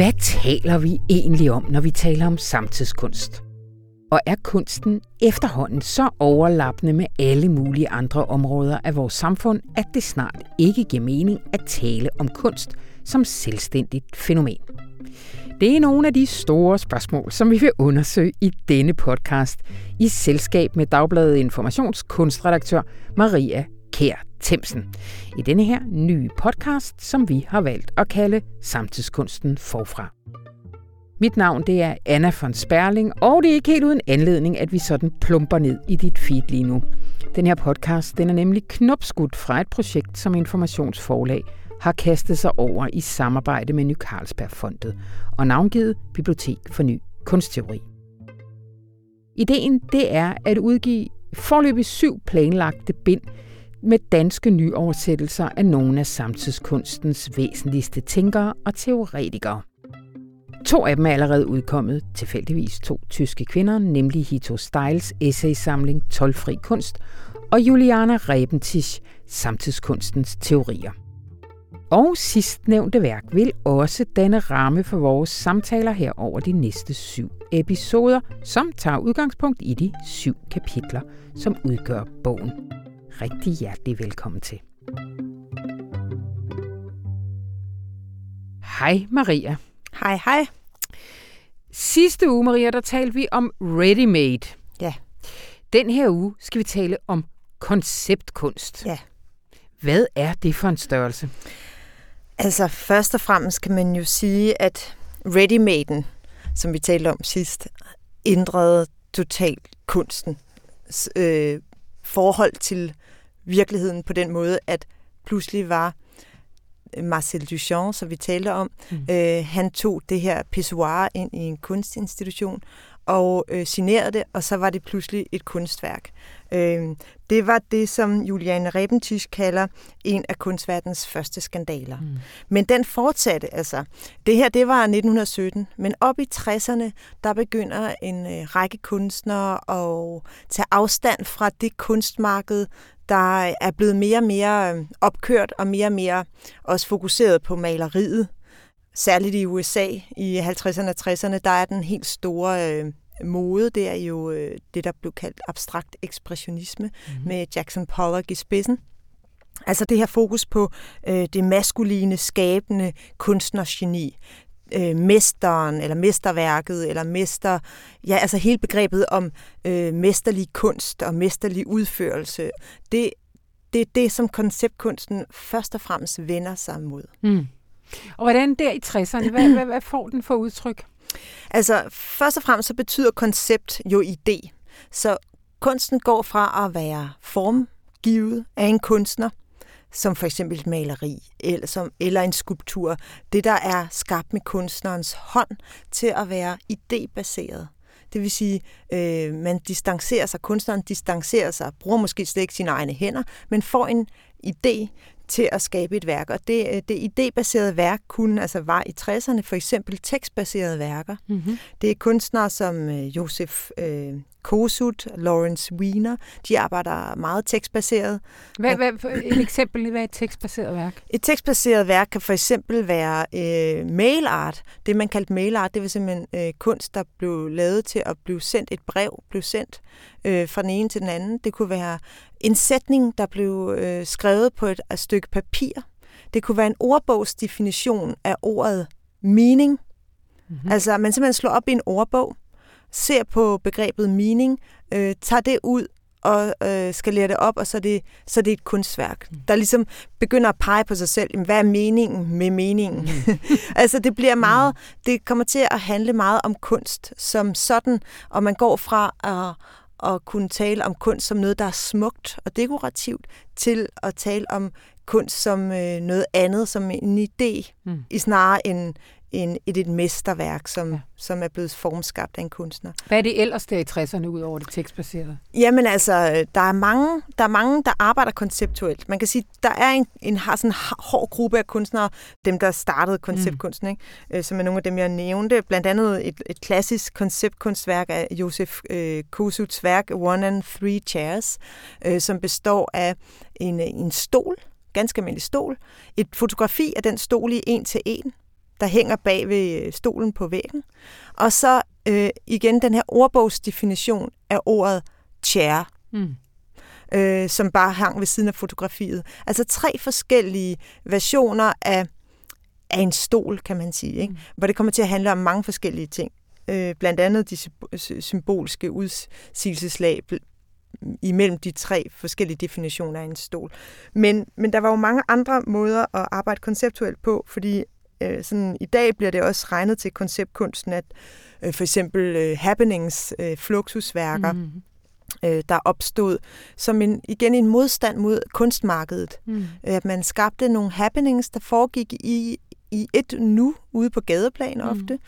Hvad taler vi egentlig om, når vi taler om samtidskunst? Og er kunsten efterhånden så overlappende med alle mulige andre områder af vores samfund, at det snart ikke giver mening at tale om kunst som selvstændigt fænomen? Det er nogle af de store spørgsmål, som vi vil undersøge i denne podcast i selskab med Dagbladet Informationskunstredaktør Maria Kær Temsen. I denne her nye podcast, som vi har valgt at kalde Samtidskunsten forfra. Mit navn det er Anna von Sperling, og det er ikke helt uden anledning, at vi sådan plumper ned i dit feed lige nu. Den her podcast den er nemlig knopskudt fra et projekt, som Informationsforlag har kastet sig over i samarbejde med Ny Carlsbergfondet og navngivet Bibliotek for Ny Kunstteori. Ideen det er at udgive forløbig syv planlagte bind med danske nyoversættelser af nogle af samtidskunstens væsentligste tænkere og teoretikere. To af dem er allerede udkommet, tilfældigvis to tyske kvinder, nemlig Hito Steils essaysamling Tolfri kunst og Juliana Rebentisch Samtidskunstens teorier. Og sidstnævnte værk vil også danne ramme for vores samtaler her over de næste syv episoder, som tager udgangspunkt i de syv kapitler, som udgør bogen. Rigtig hjertelig velkommen til. Hej Maria. Hej, hej. Sidste uge, Maria, der talte vi om ready-made. Ja. Den her uge skal vi tale om konceptkunst. Ja. Hvad er det for en størrelse? Altså, først og fremmest kan man jo sige, at ready-maden, som vi talte om sidst, ændrede totalt kunsten øh, forhold til virkeligheden på den måde, at pludselig var Marcel Duchamp, som vi talte om, mm. øh, han tog det her pissoir ind i en kunstinstitution og øh, signerede det, og så var det pludselig et kunstværk. Øh, det var det, som Juliane Rebentisch kalder en af kunstverdens første skandaler. Mm. Men den fortsatte altså. Det her, det var 1917, men op i 60'erne, der begynder en øh, række kunstnere at tage afstand fra det kunstmarked, der er blevet mere og mere øh, opkørt og mere og mere også fokuseret på maleriet. Særligt i USA i 50'erne og 60'erne, der er den helt store øh, mode, det er jo øh, det, der blev kaldt abstrakt ekspressionisme mm-hmm. med Jackson Pollock i spidsen. Altså det her fokus på øh, det maskuline, skabende kunstnergeni, øh, mesteren, eller mesterværket, eller mester, ja, altså hele begrebet om øh, mesterlig kunst og mesterlig udførelse, det, det er det, som konceptkunsten først og fremmest vender sig mod. Mm. Og hvordan der i 60'erne, hvad, hvad, hvad får den for udtryk? Altså, først og fremmest så betyder koncept jo idé. Så kunsten går fra at være formgivet af en kunstner, som for eksempel et maleri eller, som, eller en skulptur. Det, der er skabt med kunstnerens hånd til at være idébaseret. Det vil sige, øh, man distancerer sig, kunstneren distancerer sig, bruger måske slet ikke sine egne hænder, men får en idé til at skabe et værk. Og det, øh, det idébaserede værk kunne altså var i 60'erne for eksempel tekstbaserede værker. Mm-hmm. Det er kunstnere som øh, Josef øh, Kosut, Lawrence Wiener, de arbejder meget tekstbaseret. Hvad, hvad, et eksempel, hvad er et tekstbaseret værk? Et tekstbaseret værk kan for eksempel være øh, mail art. Det man kaldte mail art, det var simpelthen øh, kunst, der blev lavet til at blive sendt. Et brev blev sendt øh, fra den ene til den anden. Det kunne være en sætning, der blev øh, skrevet på et, et stykke papir. Det kunne være en ordbogsdefinition af ordet meaning. Mm-hmm. Altså, man simpelthen slår op i en ordbog, ser på begrebet meaning, øh, tager det ud og øh, skalerer det op, og så er det, så er det et kunstværk, mm. der ligesom begynder at pege på sig selv, hvad er meningen med meningen? Mm. altså det bliver mm. meget, det kommer til at handle meget om kunst som sådan, og man går fra at, at kunne tale om kunst som noget, der er smukt og dekorativt, til at tale om kunst som øh, noget andet, som en idé, mm. i snarere en, en, et, et mesterværk, som, ja. som er blevet formskabt af en kunstner. Hvad er det ellers der i 60'erne ud over det tekstbaserede? Jamen altså, der er mange, der, er mange, der arbejder konceptuelt. Man kan sige, der er en, en har sådan en hård gruppe af kunstnere, dem der startede konceptkunsten, mm. ikke? Øh, som er nogle af dem, jeg nævnte. Blandt andet et, et klassisk konceptkunstværk af Josef øh, Kosuts værk, One and Three Chairs, øh, som består af en, en stol, ganske almindelig stol, et fotografi af den stol i en til en, der hænger bag ved øh, stolen på væggen. Og så øh, igen den her ordbogsdefinition af ordet chair. Mm øh, som bare hang ved siden af fotografiet. Altså tre forskellige versioner af, af en stol, kan man sige, ikke? Mm. hvor det kommer til at handle om mange forskellige ting. Øh, blandt andet de symbolske udsigelseslag imellem de tre forskellige definitioner af en stol. Men, men der var jo mange andre måder at arbejde konceptuelt på, fordi øh, sådan, i dag bliver det også regnet til konceptkunsten, at øh, for eksempel øh, happenings, øh, fluxusværker, mm øh, der opstod som en, igen en modstand mod kunstmarkedet. Mm. At man skabte nogle happenings, der foregik i i et nu ude på gadeplan mm. ofte,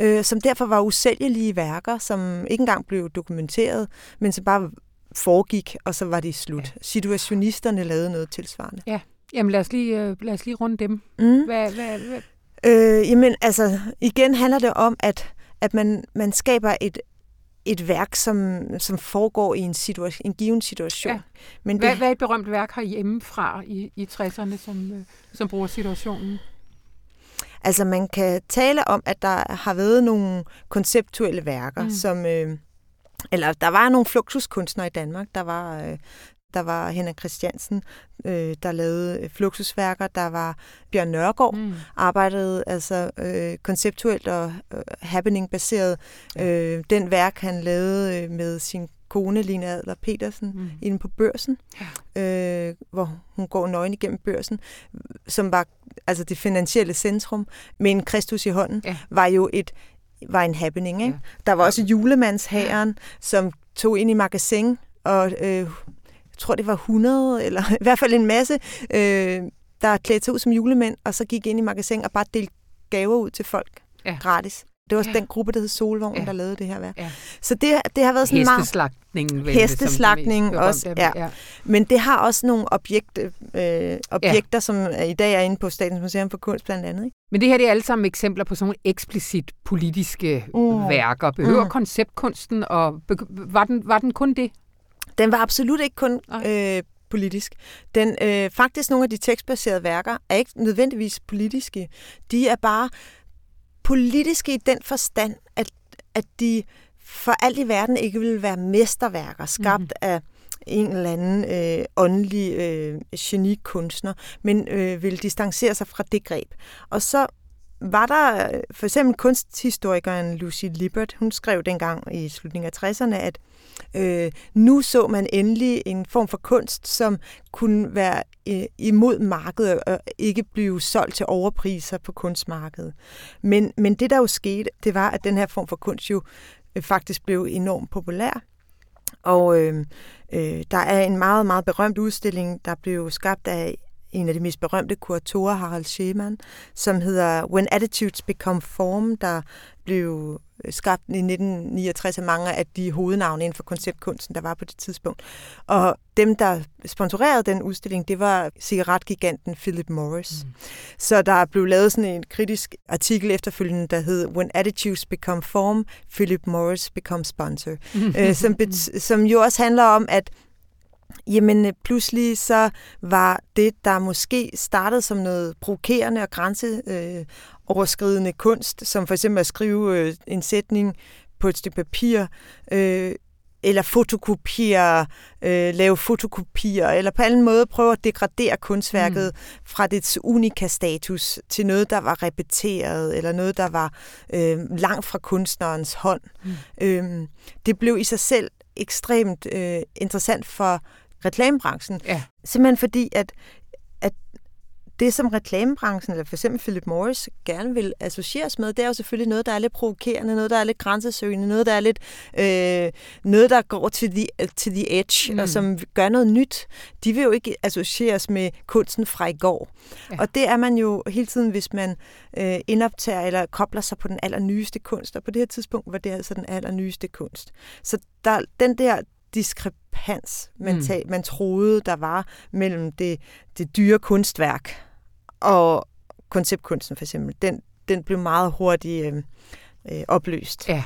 øh, som derfor var usælgelige værker, som ikke engang blev dokumenteret, men som bare foregik, og så var det slut. Ja. Situationisterne lavede noget tilsvarende. Ja, jamen lad os lige, øh, lad os lige runde dem. Mm. Hvad, hvad, hvad? Øh, jamen altså, igen handler det om, at, at man, man skaber et, et værk, som, som foregår i en, situation, en given situation. Ja. Men det, hvad, hvad er et berømt værk her hjemmefra i, i 60'erne, som, øh, som bruger situationen? Altså man kan tale om, at der har været nogle konceptuelle værker, mm. som... Øh, eller der var nogle fluxuskunstnere i Danmark. Der var øh, der var Henrik Christiansen, øh, der lavede øh, fluxusværker. Der var Bjørn Nørgaard, mm. arbejdede altså øh, konceptuelt og øh, happening-baseret. Øh, den værk, han lavede øh, med sin kone, Lina Adler Petersen, mm. inde på børsen, ja. øh, hvor hun går nøgen igennem børsen, som var altså det finansielle centrum, med en Kristus i hånden, ja. var jo et var en happening. Ikke? Ja. Der var også julemandshæren, som tog ind i magasin og øh, tror det var 100, eller i hvert fald en masse, øh, der klædte sig ud som julemænd, og så gik ind i magasin og bare delte gaver ud til folk ja. gratis. Det var ja. den gruppe, der hed Solvogn, ja. der lavede det her værk. Ja. Så det, det har været sådan meget... Hesteslagning. Vel, Hesteslagning også, ja. ja. Men det har også nogle objekt, øh, objekter, ja. som i dag er inde på Statens Museum for Kunst blandt andet. Ikke? Men det her det er alle sammen eksempler på sådan nogle eksplicit politiske mm. værker. Behøver mm. konceptkunsten, og var den, var den kun det? Den var absolut ikke kun øh, politisk. Den, øh, faktisk nogle af de tekstbaserede værker er ikke nødvendigvis politiske. De er bare politiske i den forstand, at, at de for alt i verden ikke vil være mesterværker, skabt mm-hmm. af en eller anden øh, åndelig øh, genikunstner, men øh, vil distancere sig fra det greb. Og så var der for eksempel kunsthistorikeren Lucy Lippert, hun skrev dengang i slutningen af 60'erne, at øh, nu så man endelig en form for kunst, som kunne være øh, imod markedet og ikke blive solgt til overpriser på kunstmarkedet. Men, men det, der jo skete, det var, at den her form for kunst jo øh, faktisk blev enormt populær. Og øh, øh, der er en meget, meget berømt udstilling, der blev skabt af en af de mest berømte kuratorer, Harald Schemann, som hedder When Attitudes Become Form, der blev skabt i 1969 af mange af de hovednavne inden for konceptkunsten, der var på det tidspunkt. Og dem, der sponsorerede den udstilling, det var cigaretgiganten Philip Morris. Mm. Så der blev lavet sådan en kritisk artikel efterfølgende, der hed When Attitudes Become Form, Philip Morris Become Sponsor, øh, som, som jo også handler om, at Jamen øh, pludselig så var det, der måske startede som noget provokerende og grænseoverskridende kunst, som for eksempel at skrive øh, en sætning på et stykke papir, øh, eller fotokopiere, øh, lave fotokopier, eller på anden måde prøve at degradere kunstværket mm. fra dets unika status til noget, der var repeteret, eller noget, der var øh, langt fra kunstnerens hånd. Mm. Øh, det blev i sig selv ekstremt øh, interessant for reklamebranchen. Ja. Simpelthen fordi, at, at det, som reklamebranchen, eller for eksempel Philip Morris, gerne vil associeres med, det er jo selvfølgelig noget, der er lidt provokerende, noget, der er lidt grænsesøgende, noget, der er lidt øh, noget, der går til the, til the edge, mm. og som gør noget nyt. De vil jo ikke associeres med kunsten fra i går. Ja. Og det er man jo hele tiden, hvis man øh, indoptager eller kobler sig på den allernyeste kunst, og på det her tidspunkt var det altså den allernyeste kunst. Så der, den der diskrepans, man, mm. tag, man troede, der var mellem det, det dyre kunstværk og konceptkunsten for eksempel. Den, den blev meget hurtigt øh, øh, opløst. Ja,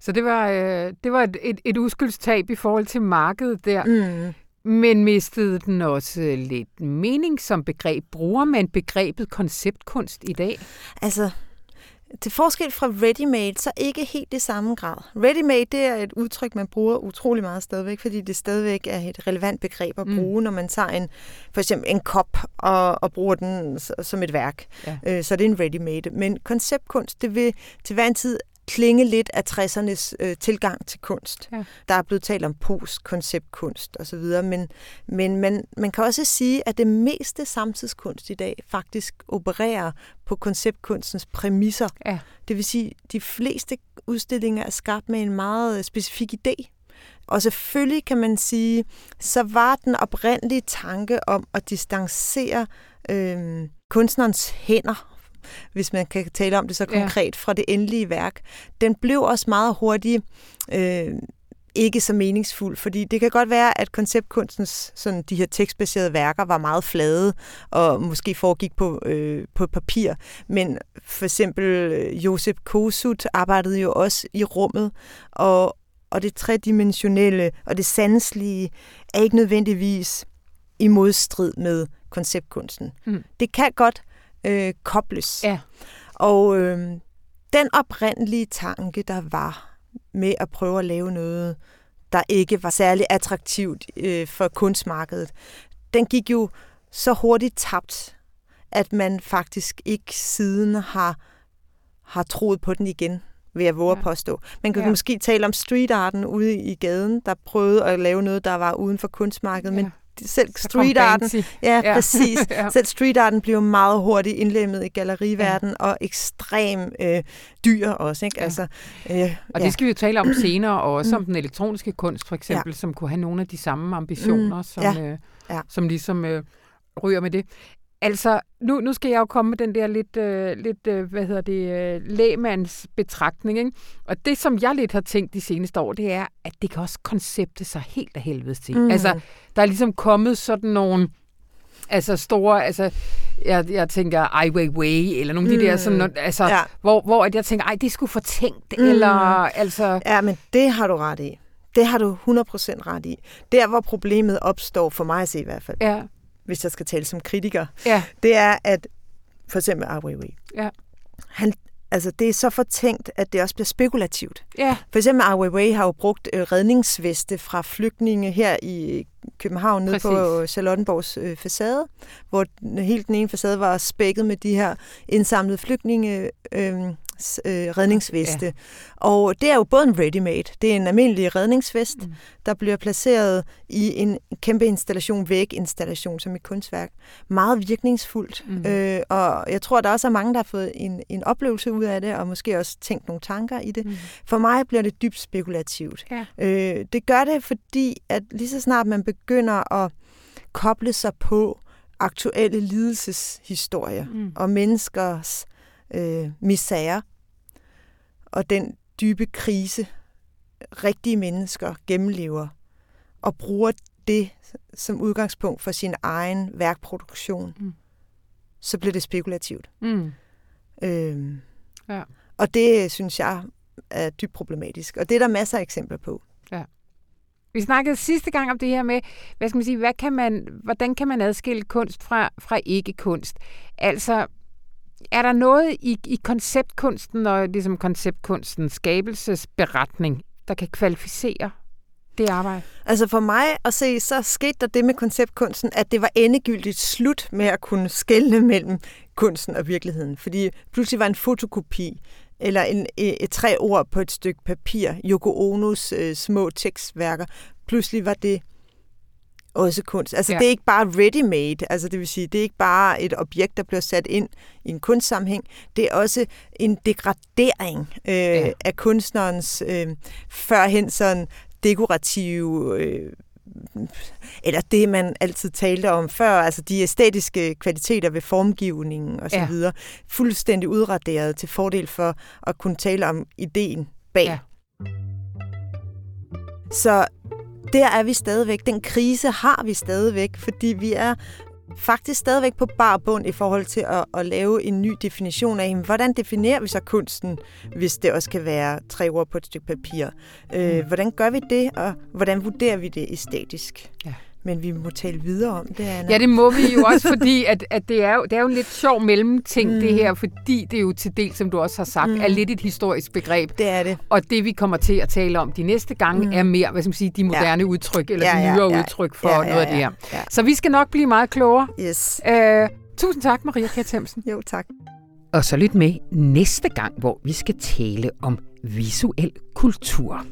så det var, øh, det var et, et, et uskyldstab i forhold til markedet der. Mm. Men mistede den også lidt mening som begreb? Bruger man begrebet konceptkunst i dag? Altså, til forskel fra ready-made, så ikke helt i samme grad. Ready-made, det er et udtryk, man bruger utrolig meget stadigvæk, fordi det stadigvæk er et relevant begreb at mm. bruge, mm. når man tager en, for eksempel en kop og, og bruger den som et værk. Ja. Øh, så det er en ready-made. Men konceptkunst, det vil til hver en tid klinge lidt af 60'ernes øh, tilgang til kunst. Ja. Der er blevet talt om post-konceptkunst osv., men, men man, man kan også sige, at det meste samtidskunst i dag faktisk opererer på konceptkunstens præmisser. Ja. Det vil sige, at de fleste udstillinger er skabt med en meget specifik idé. Og selvfølgelig kan man sige, så var den oprindelige tanke om at distancere øh, kunstnerens hænder hvis man kan tale om det så konkret, ja. fra det endelige værk, den blev også meget hurtigt øh, ikke så meningsfuld, fordi det kan godt være, at konceptkunstens sådan, de her tekstbaserede værker var meget flade og måske foregik på, øh, på papir, men for eksempel øh, Josep Kosut arbejdede jo også i rummet, og, og det tredimensionelle og det sanselige er ikke nødvendigvis i modstrid med konceptkunsten. Mm. Det kan godt øh, kobles. Ja. Og øh, den oprindelige tanke, der var med at prøve at lave noget, der ikke var særlig attraktivt øh, for kunstmarkedet, den gik jo så hurtigt tabt, at man faktisk ikke siden har, har troet på den igen vil jeg våge ja. at påstå. Man kan ja. måske tale om streetarten ude i gaden, der prøvede at lave noget, der var uden for kunstmarkedet, ja. men selv street arten, ja, ja, præcis. ja. Selv street arten bliver meget hurtigt indlemmet i galleriverdenen ja. og ekstrem øh, dyr også, ikke? Ja. Altså, øh, og det skal vi jo tale om senere, og også mm. om den elektroniske kunst for eksempel, som kunne have nogle af de samme ambitioner, mm. som. Øh, som ligesom øh, ryger med det. Altså, nu, nu skal jeg jo komme med den der lidt, øh, lidt øh, hvad hedder det, øh, lægemands betragtning, ikke? Og det, som jeg lidt har tænkt de seneste år, det er, at det kan også koncepte sig helt af helvede til. Mm. Altså, der er ligesom kommet sådan nogle, altså store, altså, jeg, jeg tænker Ai Weiwei, eller nogle af mm. de der, mm. sådan, altså, ja. hvor, hvor at jeg tænker, ej, det skulle fortænkt, mm. eller altså... Ja, men det har du ret i. Det har du 100% ret i. Der, hvor problemet opstår, for mig at se i hvert fald, ja hvis jeg skal tale som kritiker, ja. det er, at for eksempel Ai Weiwei, ja. han, altså det er så fortænkt, at det også bliver spekulativt. Ja. For eksempel Ai Weiwei har jo brugt øh, redningsveste fra flygtninge her i København, nede på Charlottenborgs øh, facade, hvor helt den ene facade var spækket med de her indsamlede flygtninge øh, øh, redningsveste. Ja. Og det er jo både en ready-made, det er en almindelig redningsvest, mm. der bliver placeret i en kæmpe installation, væginstallation som et kunstværk. Meget virkningsfuldt. Mm. Øh, og jeg tror, der også er mange, der har fået en, en oplevelse ud af det, og måske også tænkt nogle tanker i det. Mm. For mig bliver det dybt spekulativt. Ja. Øh, det gør det, fordi at lige så snart man begynder at koble sig på aktuelle lidelseshistorier mm. og menneskers øh, misære og den dybe krise, rigtige mennesker gennemlever, og bruger det som udgangspunkt for sin egen værkproduktion, mm. så bliver det spekulativt. Mm. Øhm, ja. Og det synes jeg er dybt problematisk. Og det er der masser af eksempler på. Ja. Vi snakkede sidste gang om det her med, hvad skal man sige, hvad kan man, hvordan kan man adskille kunst fra, fra ikke-kunst? Altså, er der noget i, i konceptkunsten og ligesom konceptkunstens skabelsesberetning, der kan kvalificere det arbejde? Altså for mig at se, så skete der det med konceptkunsten, at det var endegyldigt slut med at kunne skelne mellem kunsten og virkeligheden. Fordi pludselig var en fotokopi eller en, et, tre ord på et stykke papir, Yoko Onos øh, små tekstværker, pludselig var det også kunst. Altså ja. det er ikke bare ready-made, altså det vil sige, det er ikke bare et objekt, der bliver sat ind i en kunstsammenhæng, det er også en degradering øh, ja. af kunstnerens øh, førhen sådan dekorative øh, eller det, man altid talte om før, altså de æstetiske kvaliteter ved formgivningen osv., ja. fuldstændig udraderet til fordel for at kunne tale om ideen bag. Ja. Så der er vi stadigvæk. Den krise har vi stadigvæk, fordi vi er faktisk stadigvæk på bar bund i forhold til at, at lave en ny definition af, hvordan definerer vi så kunsten, hvis det også kan være tre ord på et stykke papir? Øh, mm. hvordan gør vi det, og hvordan vurderer vi det æstetisk? Ja. Men vi må tale videre om det, Anna. Ja, det må vi jo også, fordi at, at det, er jo, det er jo en lidt sjov mellemting, mm. det her, fordi det jo til del, som du også har sagt, mm. er lidt et historisk begreb. Det er det. Og det, vi kommer til at tale om de næste gange, mm. er mere, hvad skal man sige, de moderne ja. udtryk, eller ja, de nyere ja, ja. udtryk for ja, ja, noget af det her. Ja. Så vi skal nok blive meget klogere. Yes. Uh, tusind tak, Maria Kjærtemsen. Jo, tak. Og så lyt med næste gang, hvor vi skal tale om visuel kultur.